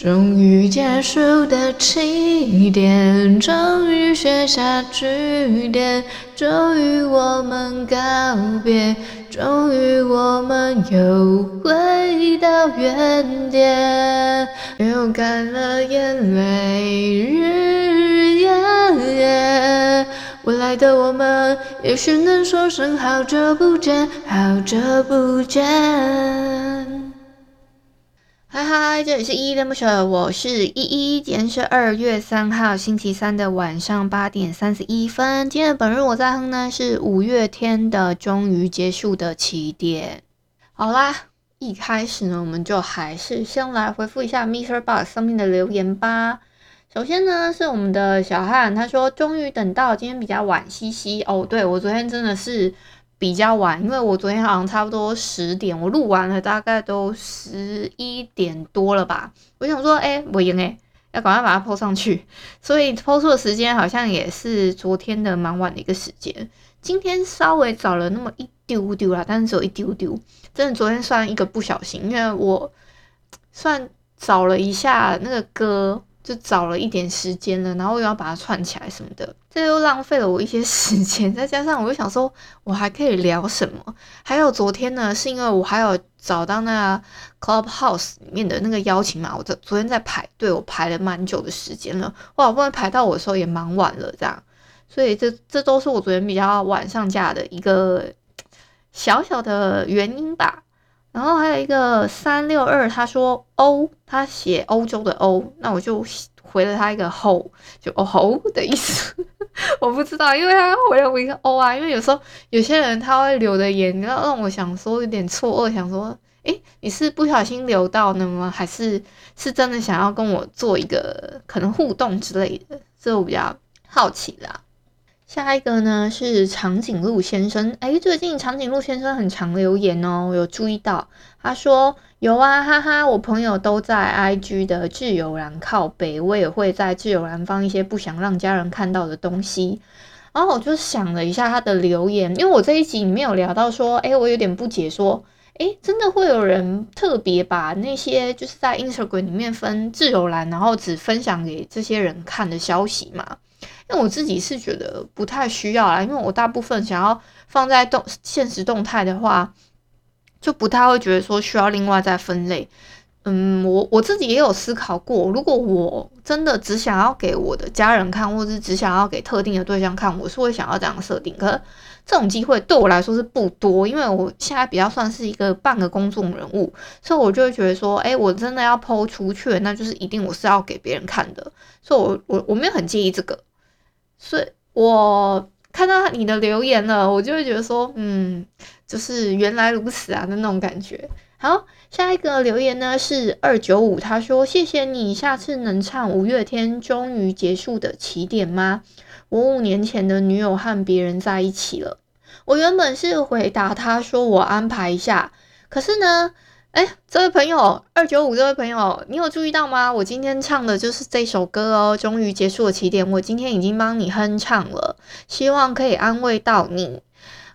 终于结束的起点，终于写下句点，终于我们告别，终于我们又回到原点，流干了眼泪，日日夜夜，未来的我们也许能说声好久不见，好久不见。嗨嗨，这里是依依恋不舍，我是依依。今天是二月三号星期三的晚上八点三十一分。今天的本日我在哼呢是五月天的《终于结束的起点》。好啦，一开始呢，我们就还是先来回复一下 mr box 上面的留言吧。首先呢，是我们的小汉，他说终于等到今天比较晚，嘻嘻。哦，对，我昨天真的是。比较晚，因为我昨天好像差不多十点，我录完了，大概都十一点多了吧。我想说，哎、我赢哎，要赶快把它 po 上去，所以 po 出的时间好像也是昨天的蛮晚的一个时间。今天稍微早了那么一丢丢啦，但是只有一丢丢，真的昨天算一个不小心，因为我算找了一下那个歌。就找了一点时间了，然后又要把它串起来什么的，这又浪费了我一些 时间。再加上我又想说，我还可以聊什么？还有昨天呢，是因为我还有找到那个 Clubhouse 里面的那个邀请码，我昨昨天在排队，我排了蛮久的时间了。哇，不然排到我的时候也蛮晚了，这样。所以这这都是我昨天比较晚上架的一个小小的原因吧。然后还有一个三六二，他说欧，他写欧洲的欧，那我就回了他一个吼，就哦吼的意思，我不知道，因为他回了我一个欧啊，因为有时候有些人他会留的言，然后让我想说有点错愕，想说，诶，你是不小心留到的吗？还是是真的想要跟我做一个可能互动之类的？这我比较好奇啦。下一个呢是长颈鹿先生，哎，最近长颈鹿先生很常留言哦，我有注意到，他说有啊，哈哈，我朋友都在 IG 的自由栏靠北，我也会在自由栏放一些不想让家人看到的东西。然后我就想了一下他的留言，因为我这一集里面有聊到说，哎，我有点不解，说，哎，真的会有人特别把那些就是在 Instagram 里面分自由栏，然后只分享给这些人看的消息吗？那我自己是觉得不太需要啦，因为我大部分想要放在动现实动态的话，就不太会觉得说需要另外再分类。嗯，我我自己也有思考过，如果我真的只想要给我的家人看，或是只想要给特定的对象看，我是会想要这样设定。可是这种机会对我来说是不多，因为我现在比较算是一个半个公众人物，所以我就会觉得说，哎，我真的要抛出去，那就是一定我是要给别人看的，所以我我我没有很介意这个。所以我看到你的留言了，我就会觉得说，嗯，就是原来如此啊的那种感觉。好，下一个留言呢是二九五，他说：“谢谢你，下次能唱五月天终于结束的起点吗？我五年前的女友和别人在一起了。”我原本是回答他说我安排一下，可是呢。哎，这位朋友，二九五这位朋友，你有注意到吗？我今天唱的就是这首歌哦，终于结束了起点。我今天已经帮你哼唱了，希望可以安慰到你。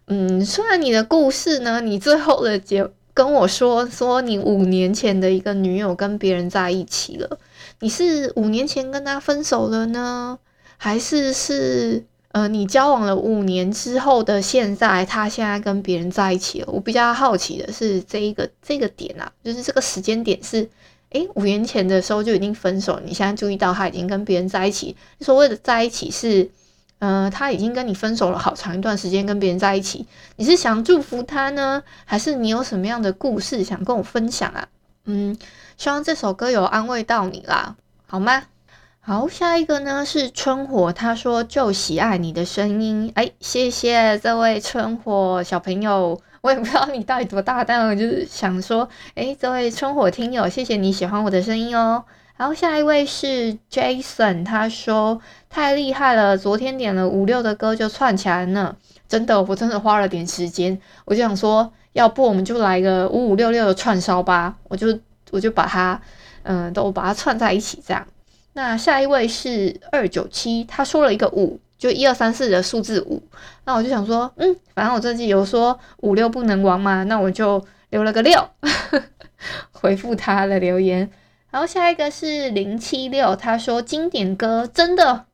嗯，虽然你的故事呢，你最后的结跟我说说你五年前的一个女友跟别人在一起了，你是五年前跟他分手了呢，还是是？呃，你交往了五年之后的现在，他现在跟别人在一起了。我比较好奇的是这一个这个点啊，就是这个时间点是，诶，五年前的时候就已经分手，你现在注意到他已经跟别人在一起。所谓的在一起是，呃，他已经跟你分手了好长一段时间，跟别人在一起，你是想祝福他呢，还是你有什么样的故事想跟我分享啊？嗯，希望这首歌有安慰到你啦，好吗？好，下一个呢是春火，他说就喜爱你的声音，哎，谢谢这位春火小朋友，我也不知道你到底多大，但我就是想说，诶，这位春火听友，谢谢你喜欢我的声音哦。然后下一位是 Jason，他说太厉害了，昨天点了五六的歌就串起来呢，真的，我真的花了点时间，我就想说，要不我们就来个五五六六的串烧吧，我就我就把它，嗯、都把它串在一起这样。那下一位是二九七，他说了一个五，就一二三四的数字五，那我就想说，嗯，反正我这季有说五六不能亡嘛，那我就留了个六，回复他的留言。然后下一个是零七六，他说经典歌真的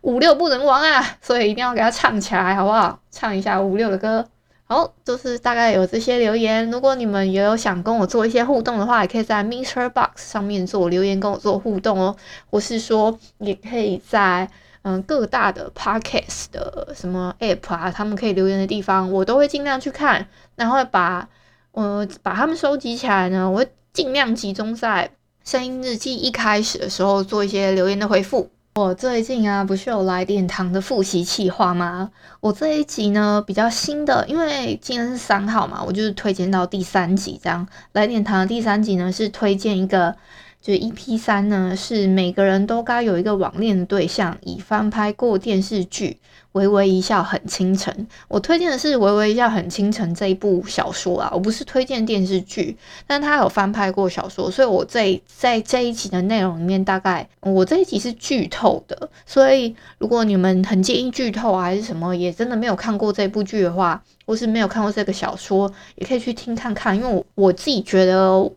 五六不能亡啊，所以一定要给他唱起来，好不好？唱一下五六的歌。好，就是大概有这些留言。如果你们也有想跟我做一些互动的话，也可以在 MixerBox 上面做留言跟我做互动哦。或是说，也可以在嗯各大的 Podcast 的什么 App 啊，他们可以留言的地方，我都会尽量去看，然后把呃把他们收集起来呢，我会尽量集中在。声音日记一开始的时候做一些留言的回复。我最近啊，不是有来点糖的复习计划吗？我这一集呢比较新的，因为今天是三号嘛，我就是推荐到第三集这样。来点糖的第三集呢是推荐一个。就 EP 三呢，是每个人都该有一个网恋的对象，已翻拍过电视剧《微微一笑很倾城》。我推荐的是《微微一笑很倾城》这一部小说啊，我不是推荐电视剧，但他有翻拍过小说，所以我在在这一集的内容里面，大概我这一集是剧透的，所以如果你们很介意剧透啊，还是什么，也真的没有看过这部剧的话，或是没有看过这个小说，也可以去听看看，因为我我自己觉得。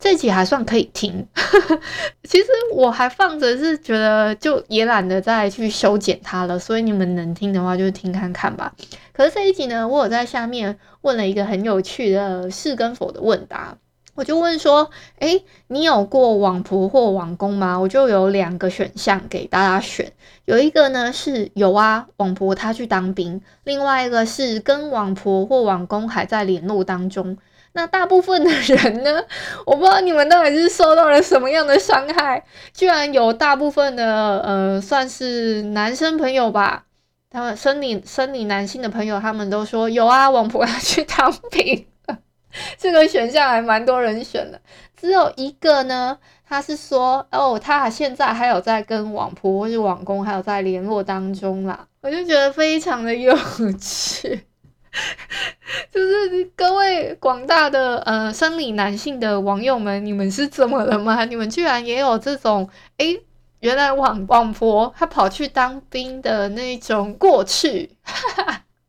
这集还算可以听，其实我还放着是觉得就也懒得再去修剪它了，所以你们能听的话就听看看吧。可是这一集呢，我有在下面问了一个很有趣的是跟否的问答，我就问说，诶，你有过网婆或网公吗？我就有两个选项给大家选，有一个呢是有啊，网婆她去当兵，另外一个是跟网婆或网公还在联络当中。那大部分的人呢？我不知道你们到底是受到了什么样的伤害，居然有大部分的呃，算是男生朋友吧，他们生理生理男性的朋友，他们都说有啊，网婆要去 当兵，这个选项还蛮多人选的。只有一个呢，他是说哦，他现在还有在跟网婆或是网公还有在联络当中啦，我就觉得非常的有趣。就是各位广大的呃生理男性的网友们，你们是怎么了吗？你们居然也有这种诶，原来网网婆她跑去当兵的那种过去，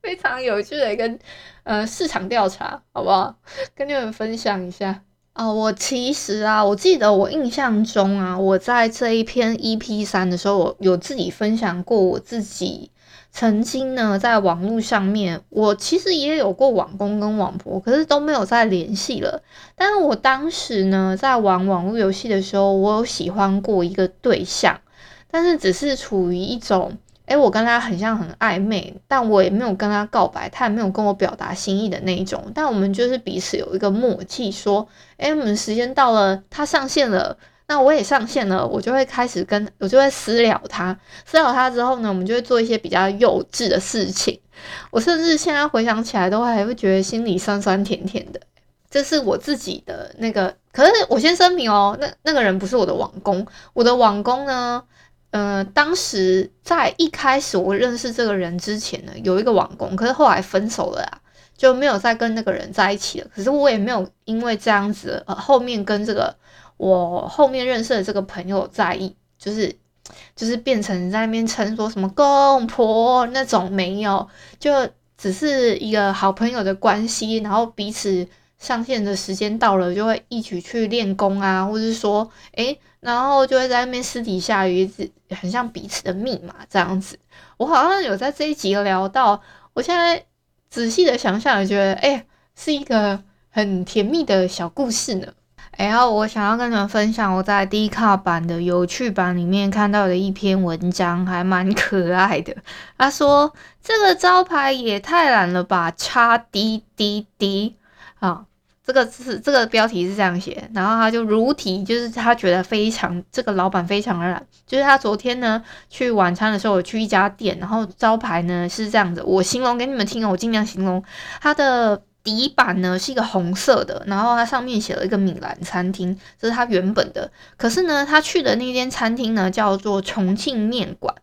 非常有趣的一个呃市场调查，好不好？跟你们分享一下啊、我其实啊，我记得我印象中啊，我在这一篇 EP 三的时候，我有自己分享过我自己。曾经呢，在网络上面，我其实也有过网工跟网婆，可是都没有再联系了。但是我当时呢，在玩网络游戏的时候，我有喜欢过一个对象，但是只是处于一种，诶，我跟他很像很暧昧，但我也没有跟他告白，他也没有跟我表达心意的那一种。但我们就是彼此有一个默契，说，诶，我们时间到了，他上线了。那我也上线了，我就会开始跟我就会私聊他，私聊他之后呢，我们就会做一些比较幼稚的事情。我甚至现在回想起来，都还会觉得心里酸酸甜甜的。这是我自己的那个，可是我先声明哦，那那个人不是我的网工，我的网工呢，呃，当时在一开始我认识这个人之前呢，有一个网工，可是后来分手了啊，就没有再跟那个人在一起了。可是我也没有因为这样子，呃，后面跟这个。我后面认识的这个朋友在意，就是就是变成在那边称说什么公婆那种没有，就只是一个好朋友的关系，然后彼此上线的时间到了，就会一起去练功啊，或者是说，诶，然后就会在那边私底下有一直很像彼此的密码这样子。我好像有在这一集聊到，我现在仔细的想想，觉得，诶，是一个很甜蜜的小故事呢。然后我想要跟你们分享我在 D 卡版的有趣版里面看到的一篇文章，还蛮可爱的。他说：“这个招牌也太懒了吧，叉滴滴滴啊！”这个是这个标题是这样写，然后他就如题，就是他觉得非常这个老板非常的懒，就是他昨天呢去晚餐的时候，我去一家店，然后招牌呢是这样子，我形容给你们听哦，我尽量形容他的。底板呢是一个红色的，然后它上面写了一个米兰餐厅，这是它原本的。可是呢，他去的那间餐厅呢叫做重庆面馆。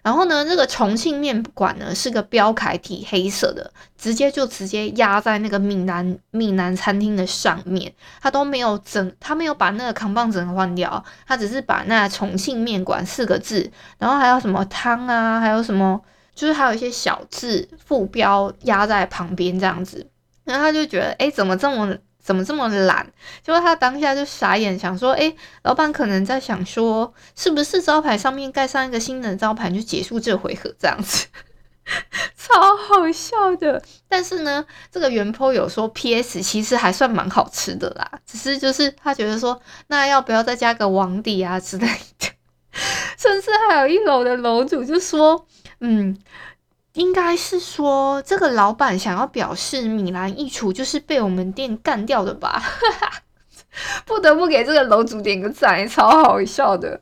然后呢，这个重庆面馆呢是个标楷体，黑色的，直接就直接压在那个闽南闽南餐厅的上面，他都没有整，他没有把那个扛棒整换掉，他只是把那重庆面馆四个字，然后还有什么汤啊，还有什么，就是还有一些小字副标压在旁边这样子，然后他就觉得，哎，怎么这么。怎么这么懒？结果他当下就傻眼，想说：“诶，老板可能在想说，是不是招牌上面盖上一个新的招牌，就结束这回合这样子，超好笑的。但是呢，这个原 po 有说，PS 其实还算蛮好吃的啦，只是就是他觉得说，那要不要再加个网底啊之类的？甚至还有一楼的楼主就说，嗯。”应该是说，这个老板想要表示米兰一厨就是被我们店干掉的吧？不得不给这个楼主点个赞，超好笑的。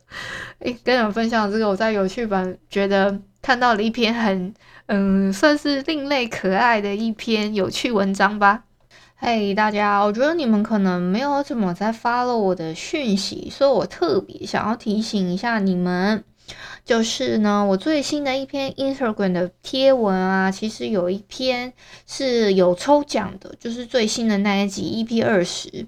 诶，跟你们分享这个我在有趣版觉得看到了一篇很嗯，算是另类可爱的一篇有趣文章吧。嘿，大家，我觉得你们可能没有怎么在 follow 我的讯息，所以我特别想要提醒一下你们。就是呢，我最新的一篇 Instagram 的贴文啊，其实有一篇是有抽奖的，就是最新的那一集 EP 二十。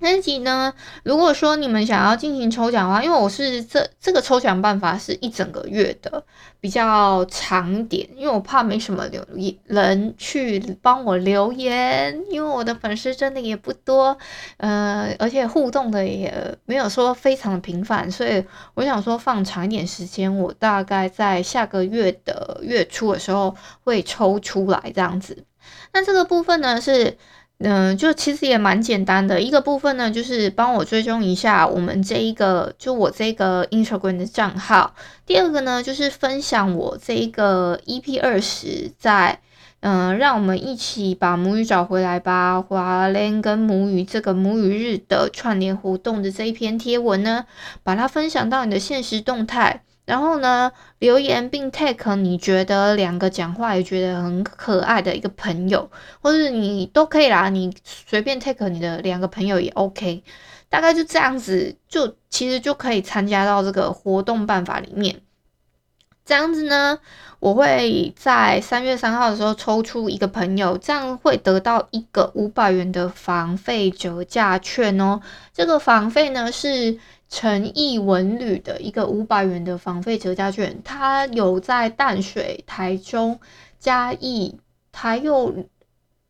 那一集呢，如果说你们想要进行抽奖的话，因为我是这这个抽奖办法是一整个月的，比较长一点，因为我怕没什么留人去帮我留言，因为我的粉丝真的也不多，呃，而且互动的也没有说非常的频繁，所以我想说放长一点时间，我大概在下个月的月初的时候会抽出来这样子。那这个部分呢是。嗯，就其实也蛮简单的，一个部分呢，就是帮我追踪一下我们这一个，就我这个 Instagram 的账号。第二个呢，就是分享我这一个 EP 二十，在嗯，让我们一起把母语找回来吧，华联跟母语这个母语日的串联活动的这一篇贴文呢，把它分享到你的现实动态。然后呢，留言并 tag 你觉得两个讲话也觉得很可爱的一个朋友，或者你都可以啦，你随便 tag 你的两个朋友也 OK，大概就这样子，就其实就可以参加到这个活动办法里面。这样子呢，我会在三月三号的时候抽出一个朋友，这样会得到一个五百元的房费折价券哦。这个房费呢是。诚毅文旅的一个五百元的房费折价券，它有在淡水、台中、嘉义，还有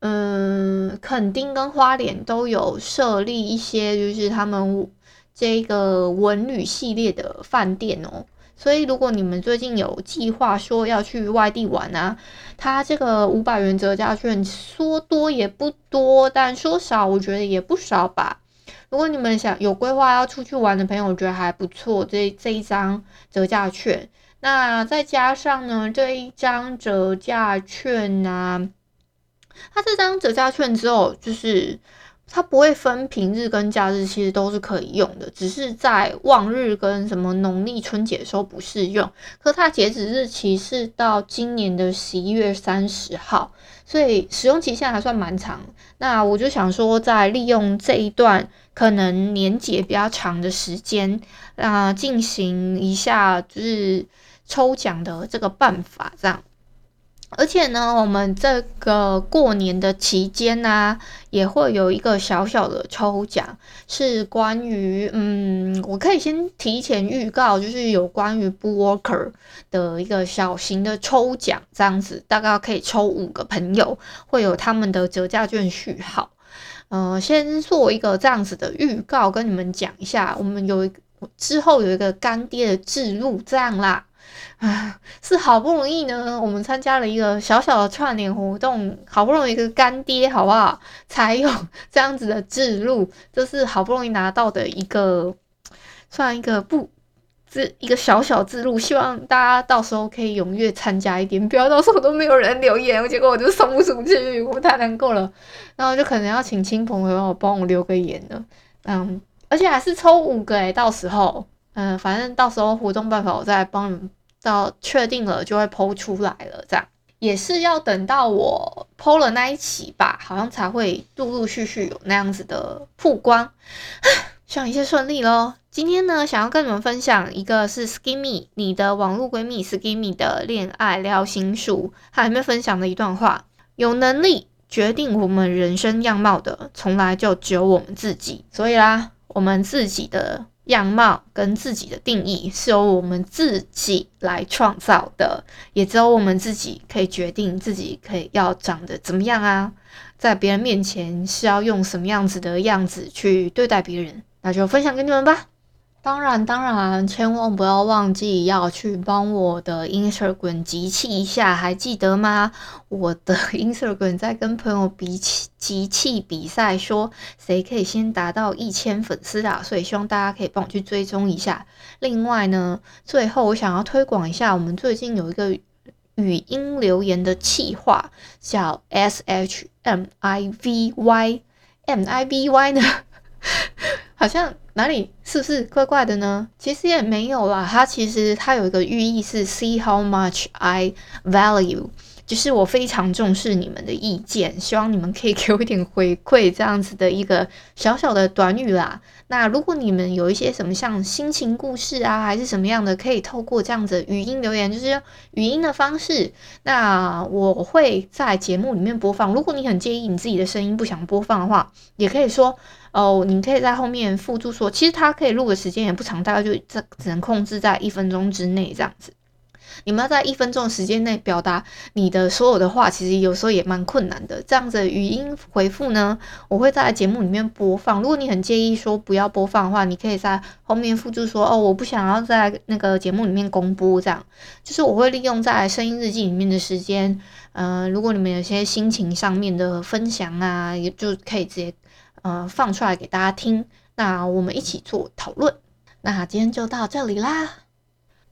嗯垦丁跟花莲都有设立一些，就是他们这个文旅系列的饭店哦。所以如果你们最近有计划说要去外地玩啊，它这个五百元折价券说多也不多，但说少我觉得也不少吧。如果你们想有规划要出去玩的朋友，我觉得还不错。这这一张折价券，那再加上呢，这一张折价券呢、它这张折价券之后就是。它不会分平日跟假日，其实都是可以用的，只是在望日跟什么农历春节的时候不适用。可它截止日期是到今年的十一月三十号，所以使用期限还算蛮长。那我就想说，在利用这一段可能年节比较长的时间，啊，进行一下就是抽奖的这个办法，这样。而且呢，我们这个过年的期间呢、也会有一个小小的抽奖，是关于嗯，我可以先提前预告，就是有关于 Bookwalker 的一个小型的抽奖，这样子大概可以抽五个朋友，会有他们的折价券序号。呃，先做一个这样子的预告，跟你们讲一下，我们有一个之后有一个干爹的置入，这样啦。啊，是好不容易呢，我们参加了一个小小的串联活动，好不容易一个干爹，好不好？才有这样子的置入，这是好不容易拿到的一个，算一个不，这一个小小置入，希望大家到时候可以踊跃参加一点，不要到时候都没有人留言，结果我就送不出去，我太难过了。然后就可能要请亲朋友帮我留个言了，嗯，而且还是抽五个诶、欸，到时候，嗯，反正到时候活动办法我再帮你们。到确定了就会 po 出来了，这样。也是要等到我 PO 了那一期吧，好像才会陆陆续续有那样子的曝光。希望一切顺利喽。今天呢，想要跟你们分享一个是 Skimmy 你的网络闺蜜 Skimmy 的恋爱疗心术，还没分享的一段话：有能力决定我们人生样貌的，从来就只有我们自己。所以啦，我们自己的。样貌跟自己的定义是由我们自己来创造的，也只有我们自己可以决定自己可以要长得怎么样啊，在别人面前是要用什么样子的样子去对待别人，那就分享给你们吧。当然，当然，千万不要忘记要去帮我的 Instagram 集气一下，还记得吗？我的 Instagram 在跟朋友比气集气比赛，说谁可以先达到一千粉丝啊，所以希望大家可以帮我去追踪一下。另外呢，最后我想要推广一下，我们最近有一个语音留言的企划，叫 S H M I V Y，M I V Y 呢，好像。哪里是不是怪怪的呢？其实也没有啦，它其实它有一个寓意是 see how much I value，就是我非常重视你们的意见，希望你们可以给我一点回馈，这样子的一个小小的短语啦。那如果你们有一些什么像心情故事啊，还是什么样的，可以透过这样子语音留言，就是语音的方式，那我会在节目里面播放。如果你很介意你自己的声音不想播放的话，也可以说。哦，你可以在后面附注说，其实它可以录的时间也不长，大概就这只能控制在一分钟之内这样子。你们要在一分钟的时间内表达你的所有的话，其实有时候也蛮困难的。这样子语音回复呢，我会在节目里面播放。如果你很介意说不要播放的话，你可以在后面附注说，哦，我不想要在那个节目里面公布。这样就是我会利用在声音日记里面的时间。嗯、如果你们有些心情上面的分享啊，也就可以直接。呃，放出来给大家听，那我们一起做讨论。那今天就到这里啦，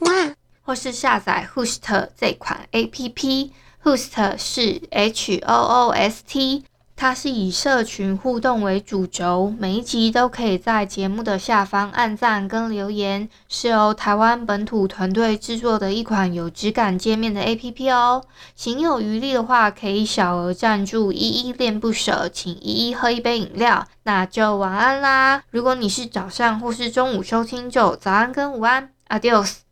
哇！或是下载 Host 这款 A P P，Host 是 H O O S T。它是以社群互动为主轴，每一集都可以在节目的下方按赞跟留言，是由台湾本土团队制作的一款有质感界面的 APP 哦。行有余力的话，可以小额赞助，依依恋不舍，请依依喝一杯饮料。那就晚安啦！如果你是早上或是中午收听，就早安跟午安，Adios。